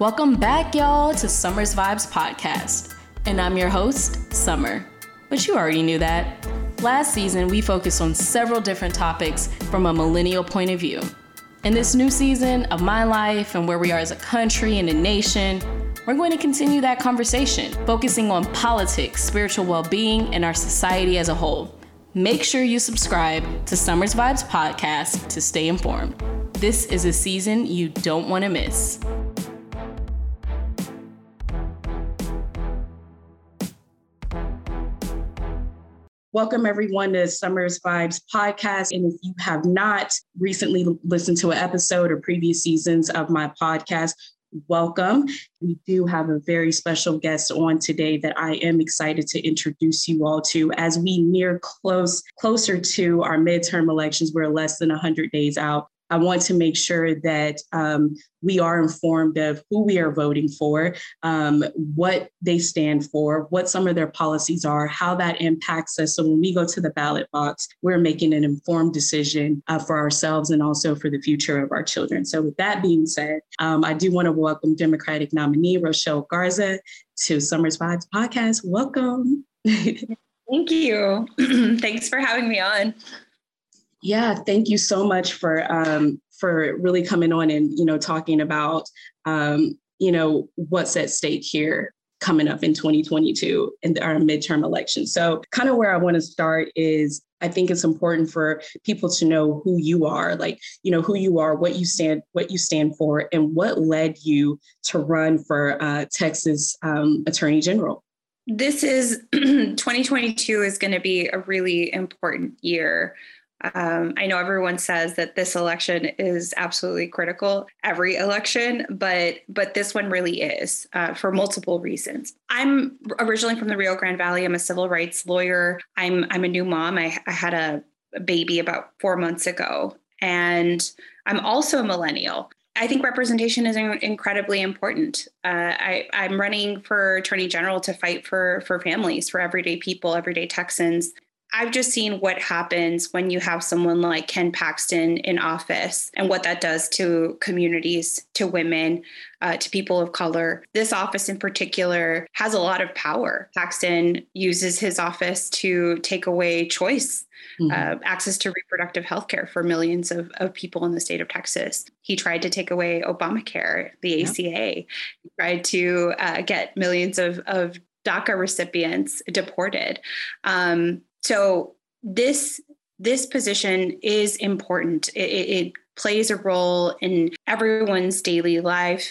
Welcome back, y'all, to Summer's Vibes podcast. And I'm your host, Summer. But you already knew that. Last season, we focused on several different topics from a millennial point of view. In this new season of my life and where we are as a country and a nation, we're going to continue that conversation, focusing on politics, spiritual well being, and our society as a whole. Make sure you subscribe to Summer's Vibes podcast to stay informed. This is a season you don't want to miss. Welcome, everyone, to Summer's Vibes podcast. And if you have not recently listened to an episode or previous seasons of my podcast, welcome. We do have a very special guest on today that I am excited to introduce you all to as we near close closer to our midterm elections. We're less than 100 days out. I want to make sure that um, we are informed of who we are voting for, um, what they stand for, what some of their policies are, how that impacts us. So when we go to the ballot box, we're making an informed decision uh, for ourselves and also for the future of our children. So with that being said, um, I do want to welcome Democratic nominee Rochelle Garza to Summers Vibes podcast. Welcome. Thank you. Thanks for having me on. Yeah, thank you so much for um, for really coming on and you know talking about um, you know what's at stake here coming up in 2022 in our midterm election. So, kind of where I want to start is I think it's important for people to know who you are, like you know who you are, what you stand, what you stand for, and what led you to run for uh, Texas um, Attorney General. This is 2022 is going to be a really important year um, I know everyone says that this election is absolutely critical, every election, but but this one really is uh, for multiple reasons. I'm originally from the Rio Grande Valley. I'm a civil rights lawyer. I'm I'm a new mom. I, I had a, baby about four months ago, and I'm also a millennial. I think representation is incredibly important. Uh, I, am running for attorney general to fight for for families, for everyday people, everyday Texans, I've just seen what happens when you have someone like Ken Paxton in office and what that does to communities, to women, uh, to people of color. This office in particular has a lot of power. Paxton uses his office to take away choice. Mm-hmm. Uh, access to reproductive health care for millions of, of people in the state of Texas. He tried to take away Obamacare, the ACA. He tried to uh, get millions of, of DACA recipients deported. Um, so this this position is important. It, it, plays a role in everyone's daily life.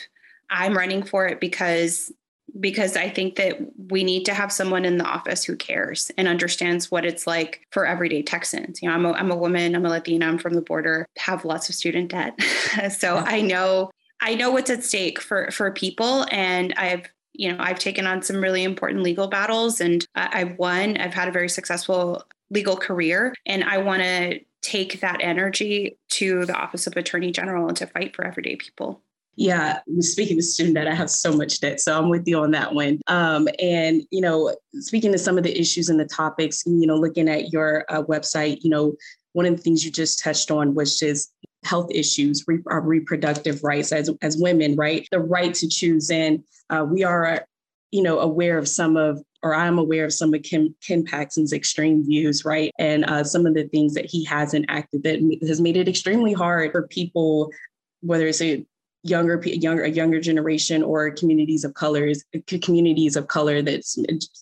I'm running for it because because I think that we need to have someone in the office who cares and understands what it's like for everyday Texans. You know, I'm a, I'm a woman, I'm a Latina, I'm from the border, have lots of student debt. so I know I know what's at stake for for people and I've you know, I've taken on some really important legal battles and I've won. I've had a very successful legal career, and I want to take that energy to the Office of Attorney General and to fight for everyday people. Yeah, speaking of student debt, I have so much debt, so I'm with you on that one. Um, and you know, speaking to some of the issues and the topics, you know, looking at your uh, website, you know, one of the things you just touched on was just health issues, re- our reproductive rights as, as women, right? The right to choose. And uh, we are, you know, aware of some of, or I'm aware of some of Kim, Ken Paxton's extreme views, right? And uh, some of the things that he has enacted that has made it extremely hard for people, whether it's a younger younger a younger generation or communities of colors communities of color that's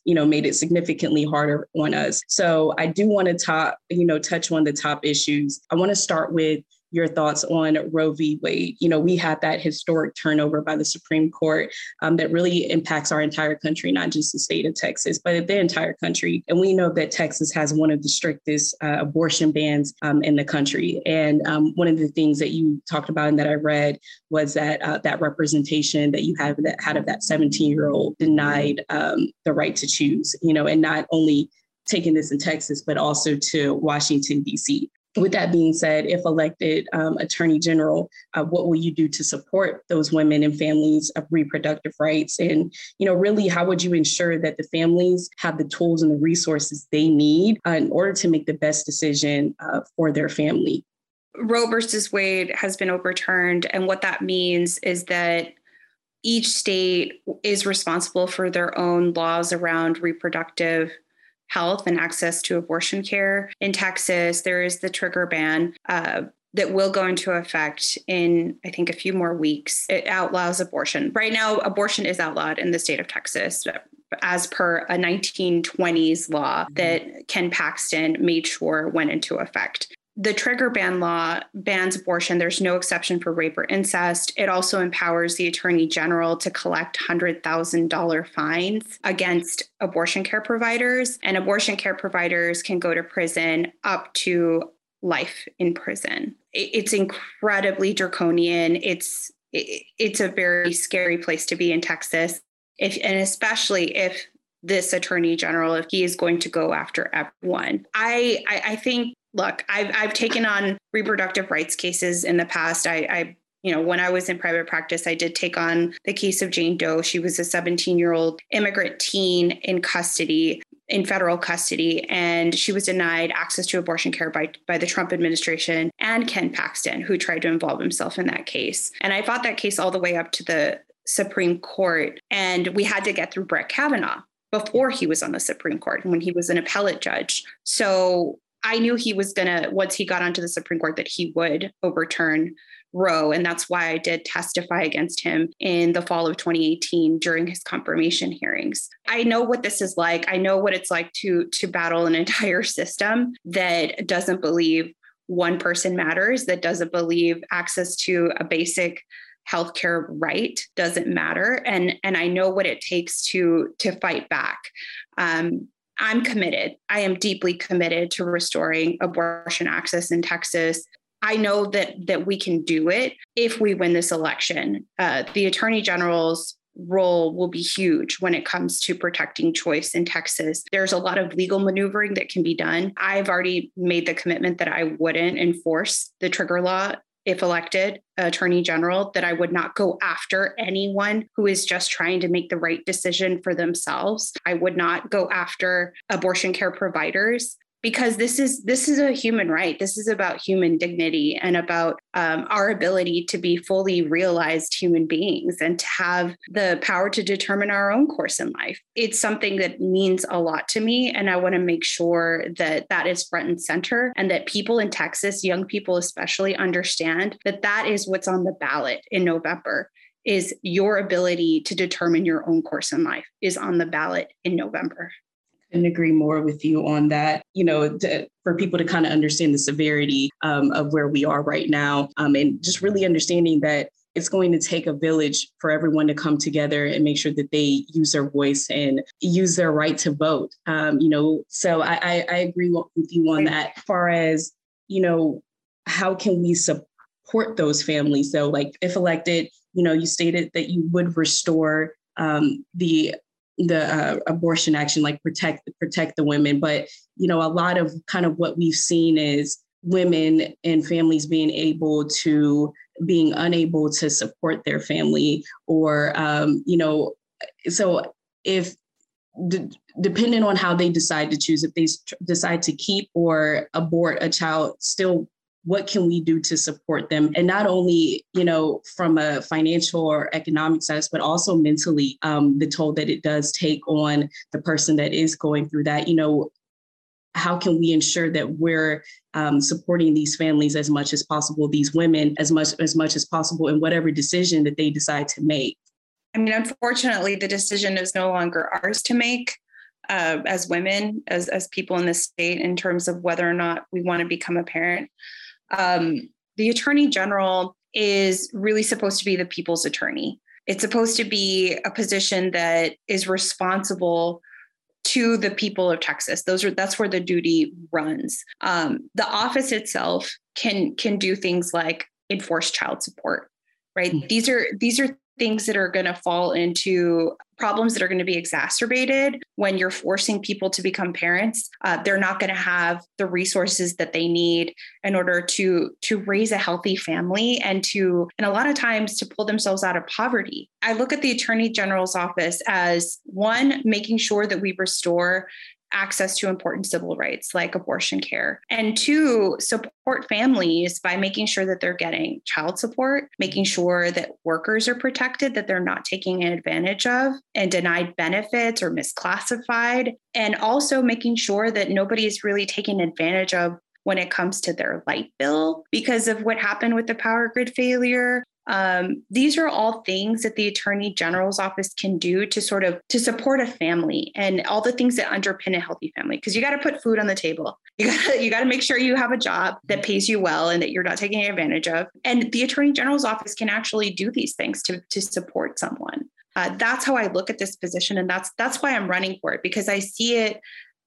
you know made it significantly harder on us. So i do want to top you know touch on the top issues. I want to start with your thoughts on Roe v. Wade. You know, we had that historic turnover by the Supreme Court um, that really impacts our entire country, not just the state of Texas, but the entire country. And we know that Texas has one of the strictest uh, abortion bans um, in the country. And um, one of the things that you talked about and that I read was that uh, that representation that you have that had of that 17 year old denied um, the right to choose. You know, and not only taking this in Texas, but also to Washington, D.C with that being said, if elected um, Attorney General, uh, what will you do to support those women and families of reproductive rights? And you know, really, how would you ensure that the families have the tools and the resources they need uh, in order to make the best decision uh, for their family? Roe versus Wade has been overturned, and what that means is that each state is responsible for their own laws around reproductive health and access to abortion care. In Texas, there is the trigger ban. Uh, that will go into effect in, I think, a few more weeks. It outlaws abortion. Right now, abortion is outlawed in the state of Texas as per a 1920s law that Ken Paxton made sure went into effect the trigger ban law bans abortion. There's no exception for rape or incest. It also empowers the attorney general to collect $100,000 fines against abortion care providers. And abortion care providers can go to prison up to life in prison. It's incredibly draconian. It's it's a very scary place to be in Texas. If and especially if this attorney general if he is going to go after everyone. I I, I think look, I've I've taken on reproductive rights cases in the past. I, I you know, when I was in private practice, I did take on the case of Jane Doe. She was a 17 year old immigrant teen in custody, in federal custody, and she was denied access to abortion care by, by the Trump administration and Ken Paxton, who tried to involve himself in that case. And I fought that case all the way up to the Supreme Court, and we had to get through Brett Kavanaugh before he was on the Supreme Court and when he was an appellate judge. So I knew he was going to, once he got onto the Supreme Court, that he would overturn Roe. And that's why I did testify against him in the fall of 2018 during his confirmation hearings. I know what this is like. I know what it's like to, to battle an entire system that doesn't believe one person matters, that doesn't believe access to a basic healthcare right doesn't matter and and i know what it takes to to fight back um, I'm committed. I am deeply committed to restoring abortion access in Texas. I know that that we can do it if we win this election. Uh, the attorney general's role will be huge when it comes to protecting choice in Texas. There's a lot of legal maneuvering that can be done. I've already made the commitment that I wouldn't enforce the trigger law if elected attorney general that I would not go after anyone who is just trying to make the right decision for themselves. I would not go after abortion care providers because this is this is a human right. This is about human dignity and about um, our ability to be fully realized human beings and to have the power to determine our own course in life. It's something that means a lot to me and i want to make sure that that is front and center and that people in texas young people especially understand that that is what's on the ballot in november is your ability to determine your own course in life is on the ballot in november couldn't agree more with you on that. You know, to, for people to kind of understand the severity um, of where we are right now, um, and just really understanding that it's going to take a village for everyone to come together and make sure that they use their voice and use their right to vote. Um, you know, so I, I, I agree with you on that. As far as you know, how can we support those families? So, like, if elected, you know, you stated that you would restore um, the the uh, abortion action, like protect protect the women. But you know, a lot of kind of what we've seen is women and families being able to being unable to support their family, or um, you know, so if d- depending on how they decide to choose, if they decide to keep or abort a child, still what can we do to support them? And not only you know from a financial or economic sense but also mentally um, the toll that it does take on the person that is going through that. You know how can we ensure that we're um, supporting these families as much as possible these women as much as much as possible in whatever decision that they decide to make? I mean unfortunately the decision is no longer ours to make uh, as women as as people in this state in terms of whether or not we want to become a parent um, the attorney general is really supposed to be the people's attorney. It's supposed to be a position that is responsible to the people of Texas. Those are that's where the duty runs. Um, the office itself can can do things like enforce child support. Right. Mm-hmm. These are these are things that are going to fall into problems that are going to be exacerbated when you're forcing people to become parents uh, they're not going to have the resources that they need in order to to raise a healthy family and to and a lot of times to pull themselves out of poverty. I look at the attorney general's office as one making sure that we restore access to important civil rights like abortion care. And two, support families by making sure that they're getting child support, making sure that workers are protected, that they're not taking advantage of and denied benefits or misclassified, and also making sure that nobody is really taking advantage of when it comes to their light bill because of what happened with the power grid failure um, these are all things that the attorney general's office can do to sort of to support a family and all the things that underpin a healthy family. Because you got to put food on the table. You got you got to make sure you have a job that pays you well and that you're not taking advantage of. And the attorney general's office can actually do these things to to support someone. Uh, that's how i look at this position and that's that's why i'm running for it because i see it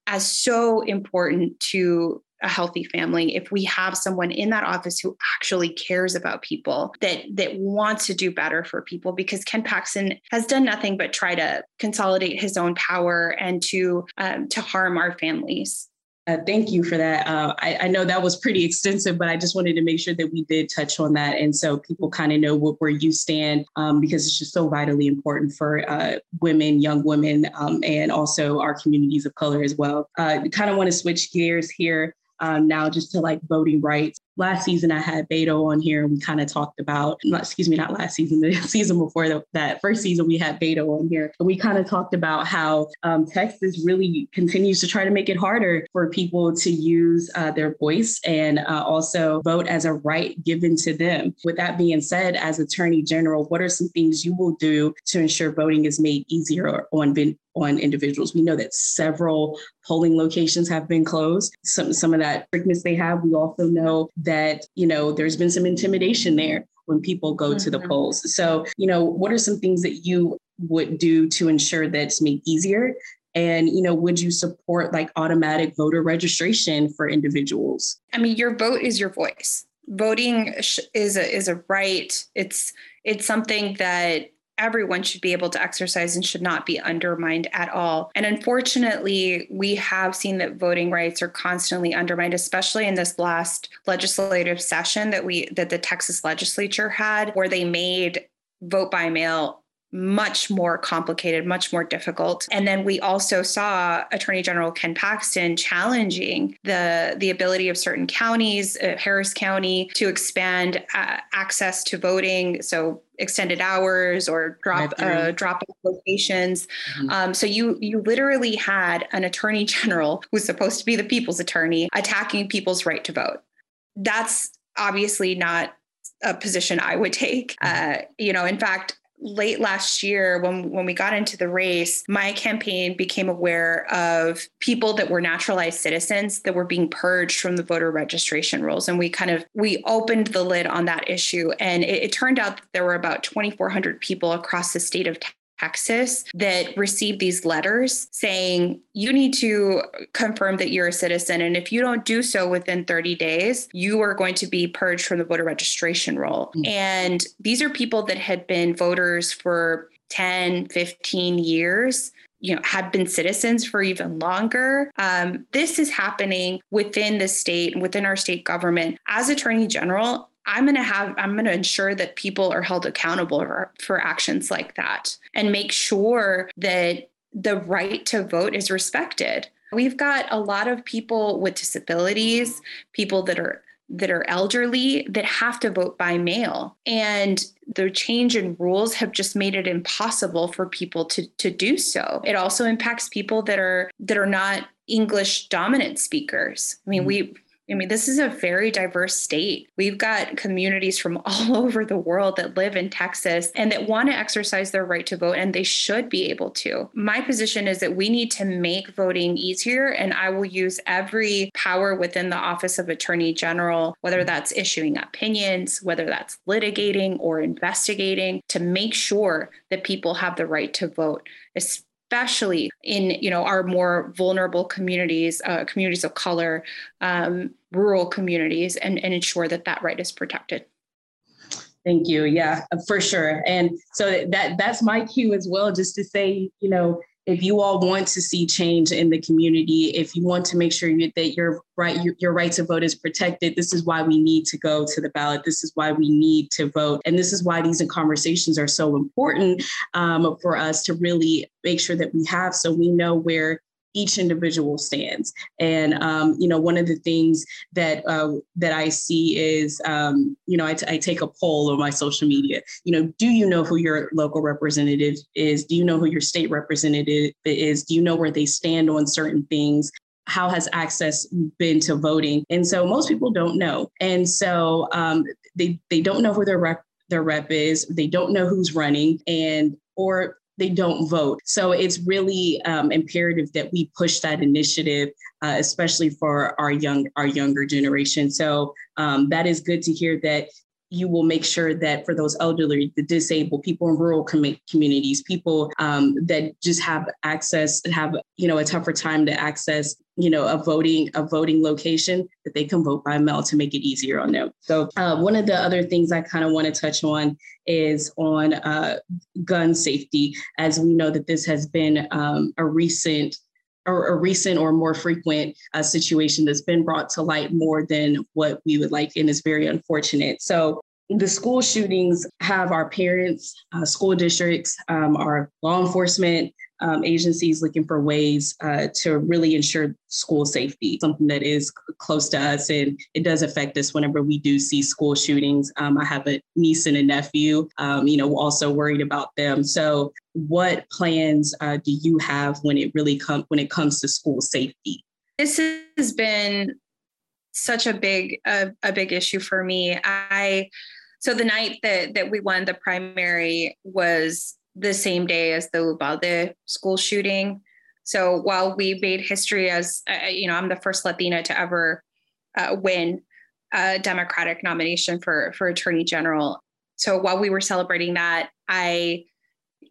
as so important to a healthy family if we have someone in that office who actually cares about people that that wants to do better for people because ken paxton has done nothing but try to consolidate his own power and to um, to harm our families uh, thank you for that. Uh, I, I, know that was pretty extensive, but I just wanted to make sure that we did touch on that. And so people kind of know what, where you stand um, because it's just so vitally important for uh, women, young women, um, and also our communities of color as well. Uh, kind of want to switch gears here um, now just to like voting rights. Last season, I had Beto on here and we kind of talked about, excuse me, not last season, the season before the, that first season, we had Beto on here. And we kind of talked about how um, Texas really continues to try to make it harder for people to use uh, their voice and uh, also vote as a right given to them. With that being said, as Attorney General, what are some things you will do to ensure voting is made easier on on individuals. We know that several polling locations have been closed. Some some of that strictness they have. We also know that you know there's been some intimidation there when people go mm-hmm. to the mm-hmm. polls. So you know, what are some things that you would do to ensure that's made easier? And you know, would you support like automatic voter registration for individuals? I mean, your vote is your voice. Voting is a is a right. It's it's something that everyone should be able to exercise and should not be undermined at all. And unfortunately, we have seen that voting rights are constantly undermined, especially in this last legislative session that we that the Texas legislature had where they made vote by mail much more complicated, much more difficult. And then we also saw Attorney General Ken Paxton challenging the the ability of certain counties, uh, Harris County, to expand uh, access to voting. So extended hours or drop uh, drop locations. Mm-hmm. Um, so you you literally had an attorney general who's supposed to be the people's attorney attacking people's right to vote. That's obviously not a position I would take. Mm-hmm. Uh, you know, in fact, late last year when when we got into the race my campaign became aware of people that were naturalized citizens that were being purged from the voter registration rolls. And we kind of we opened the lid on that issue. And it, it turned out that there were about 2400 people across the state of Texas that received these letters saying you need to confirm that you're a citizen. And if you don't do so within 30 days, you are going to be purged from the voter registration roll. Mm-hmm. And these are people that had been voters for 10, 15 years you know had been citizens for even longer um, this is happening within the state within our state government as attorney general I'm going to have, I'm going to ensure that people are held accountable for, for actions like that and make sure that the right to vote is respected. We've got a lot of people with disabilities, people that are that are elderly that have to vote by mail. And the change in rules have just made it impossible for people to, to do so. It also impacts people that are that are not English dominant speakers. I mean, mm-hmm. we I mean, this is a very diverse state. We've got communities from all over the world that live in Texas and that want to exercise their right to vote, and they should be able to. My position is that we need to make voting easier, and I will use every power within the Office of Attorney General, whether that's issuing opinions, whether that's litigating or investigating, to make sure that people have the right to vote especially in you know our more vulnerable communities, uh, communities of color, um, rural communities, and, and ensure that that right is protected. Thank you. Yeah, for sure. And so that that's my cue as well, just to say, you know, if you all want to see change in the community, if you want to make sure that your right your, your right to vote is protected, this is why we need to go to the ballot. This is why we need to vote, and this is why these conversations are so important um, for us to really make sure that we have, so we know where each individual stands. And um, you know, one of the things that uh, that I see is, um, you know, I, t- I take a poll on my social media. You know, do you know who your local representative is? Do you know who your state representative is? Do you know where they stand on certain things? how has access been to voting? And so most people don't know. And so um, they, they don't know who their rep, their rep is, they don't know who's running, and or they don't vote. So it's really um, imperative that we push that initiative, uh, especially for our young our younger generation. So um, that is good to hear that you will make sure that for those elderly, the disabled, people in rural com- communities, people um, that just have access, have you know a tougher time to access you know a voting a voting location that they can vote by mail to make it easier on them. So uh, one of the other things I kind of want to touch on is on uh, gun safety, as we know that this has been um, a recent or a recent or more frequent uh, situation that's been brought to light more than what we would like and is very unfortunate. So the school shootings have our parents, uh, school districts, um, our law enforcement um, agencies looking for ways uh, to really ensure school safety, something that is close to us and it does affect us whenever we do see school shootings. Um, I have a niece and a nephew, um, you know, also worried about them. So, what plans uh, do you have when it really comes when it comes to school safety? This has been such a big a, a big issue for me. I so the night that that we won the primary was the same day as the Uvalde school shooting. So while we made history as uh, you know, I'm the first Latina to ever uh, win a Democratic nomination for for Attorney General. So while we were celebrating that, I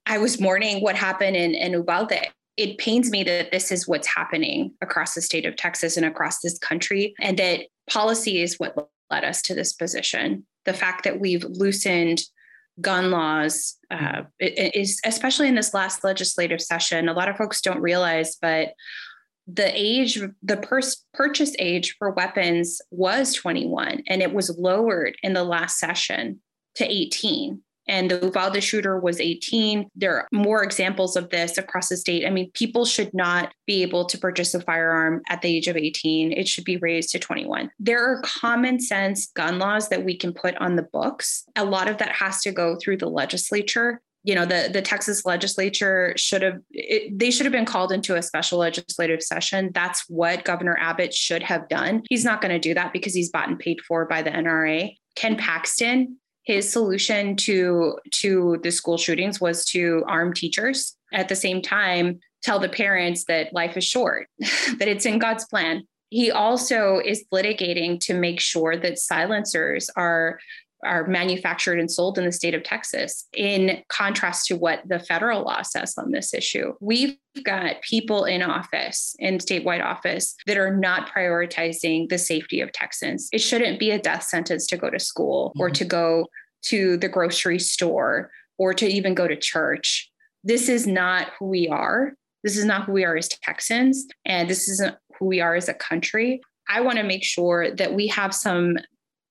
I was mourning what happened in, in Uvalde. It pains me that this is what's happening across the state of Texas and across this country, and that policy is what led us to this position. The fact that we've loosened gun laws uh, is especially in this last legislative session. A lot of folks don't realize, but the age, the pers- purchase age for weapons was 21, and it was lowered in the last session to 18 and the Uvalde shooter was 18. There are more examples of this across the state. I mean, people should not be able to purchase a firearm at the age of 18. It should be raised to 21. There are common sense gun laws that we can put on the books. A lot of that has to go through the legislature you know the the Texas legislature should have it, they should have been called into a special legislative session. That's what Governor Abbott should have done. He's not going to do that because he's bought and paid for by the NRA. Ken Paxton his solution to to the school shootings was to arm teachers. At the same time tell the parents that life is short that it's in god's plan. He also is litigating to make sure that silencers are are manufactured and sold in the state of Texas, in contrast to what the federal law says on this issue. We've got people in office, in statewide office, that are not prioritizing the safety of Texans. It shouldn't be a death sentence to go to school mm-hmm. or to go to the grocery store or to even go to church. This is not who we are. This is not who we are as Texans, and this isn't who we are as a country. I want to make sure that we have some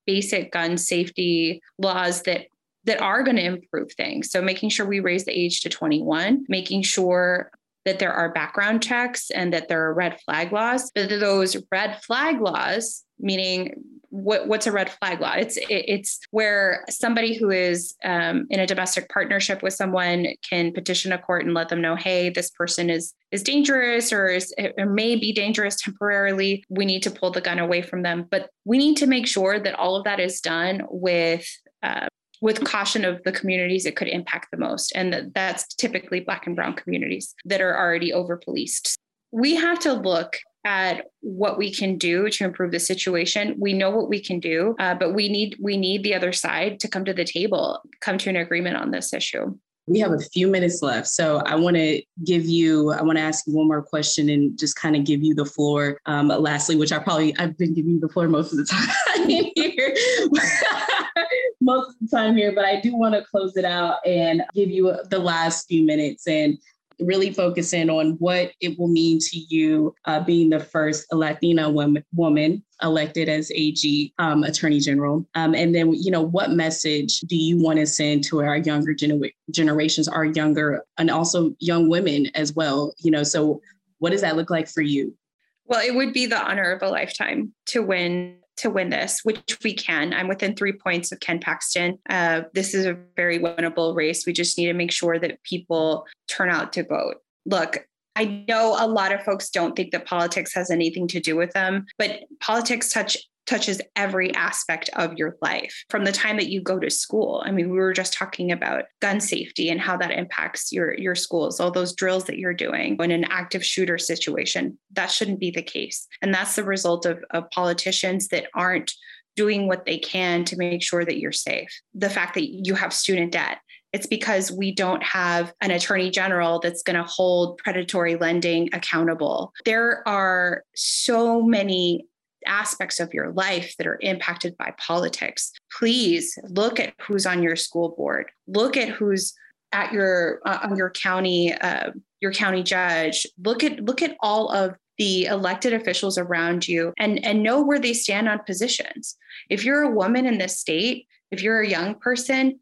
basic gun safety laws that that are going to improve things. So making sure we raise the age to 21, making sure that there are background checks and that there are red flag laws. But those red flag laws, meaning what, what's a red flag law? It's it, it's where somebody who is um, in a domestic partnership with someone can petition a court and let them know, hey, this person is is dangerous or is or may be dangerous temporarily. We need to pull the gun away from them, but we need to make sure that all of that is done with uh, with caution of the communities it could impact the most. And that's typically Black and Brown communities that are already over policed. We have to look at what we can do to improve the situation. We know what we can do, uh, but we need we need the other side to come to the table, come to an agreement on this issue. We have a few minutes left. So I want to give you, I want to ask you one more question and just kind of give you the floor. Um, lastly, which I probably, I've been giving you the floor most of the time here. most of the time here, but I do want to close it out and give you the last few minutes and really focus in on what it will mean to you uh, being the first Latina woman, woman elected as AG um, Attorney General. Um, and then, you know, what message do you want to send to our younger gener- generations, our younger, and also young women as well? You know, so what does that look like for you? Well, it would be the honor of a lifetime to win to win this, which we can. I'm within three points of Ken Paxton. Uh, this is a very winnable race. We just need to make sure that people turn out to vote. Look, I know a lot of folks don't think that politics has anything to do with them, but politics touch touches every aspect of your life from the time that you go to school. I mean, we were just talking about gun safety and how that impacts your your schools, all those drills that you're doing in an active shooter situation. That shouldn't be the case. And that's the result of, of politicians that aren't doing what they can to make sure that you're safe. The fact that you have student debt, it's because we don't have an attorney general that's going to hold predatory lending accountable. There are so many aspects of your life that are impacted by politics, please look at who's on your school board. Look at who's at your uh, on your county uh, your county judge. Look at look at all of the elected officials around you and and know where they stand on positions. If you're a woman in this state, if you're a young person,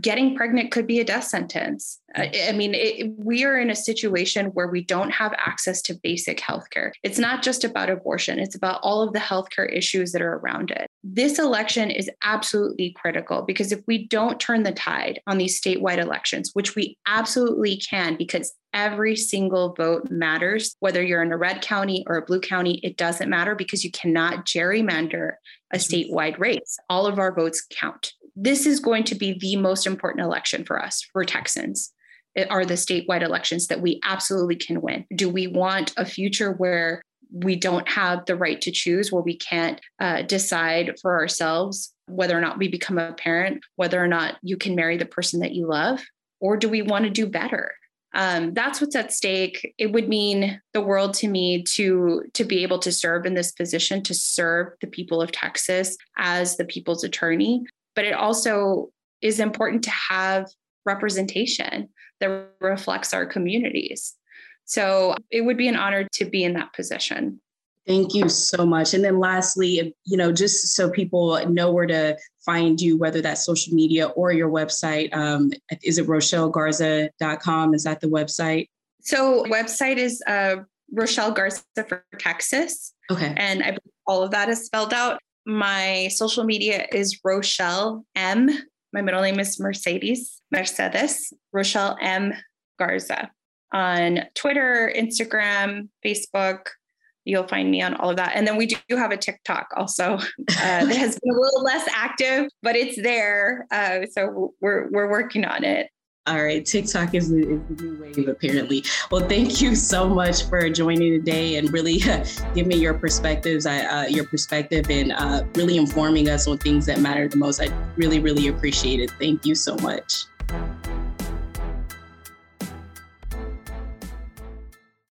getting pregnant could be a death sentence. I, I mean, it, we are in a situation where we don't have access to basic healthcare. It's not just about abortion, it's about all of the healthcare issues that are around it. This election is absolutely critical because if we don't turn the tide on these statewide elections, which we absolutely can because every single vote matters, whether you're in a red county or a blue county, it doesn't matter because you cannot gerrymander a statewide race. All of our votes count this is going to be the most important election for us, for Texans. It are the statewide elections that we absolutely can win. Do we want a future where we don't have the right to choose, where we can't uh, decide for ourselves whether or not we become a parent, whether or not you can marry the person that you love? Or do we want to do better? Um, that's what's at stake. It would mean the world to me to to be able to serve in this position, to serve the people of Texas as the people's attorney, but it also is important to have representation that reflects our communities. So it would be an honor to be in that position. Thank you so much. And then lastly, you know, just so people know where to find you, whether that's social media or your website, um, is it rochellegarza.com? Is that the website? So website is uh, Rochelle Garza for Texas. Okay. And I believe all of that is spelled out. My social media is Rochelle M. My middle name is Mercedes Mercedes Rochelle M. Garza on Twitter, Instagram, Facebook. You'll find me on all of that. And then we do have a TikTok also uh, that has been a little less active, but it's there. Uh, so we're, we're working on it. All right, TikTok is the, is the, new wave, apparently. Well, thank you so much for joining today and really uh, give me your perspectives, uh, your perspective, and uh, really informing us on things that matter the most. I really, really appreciate it. Thank you so much.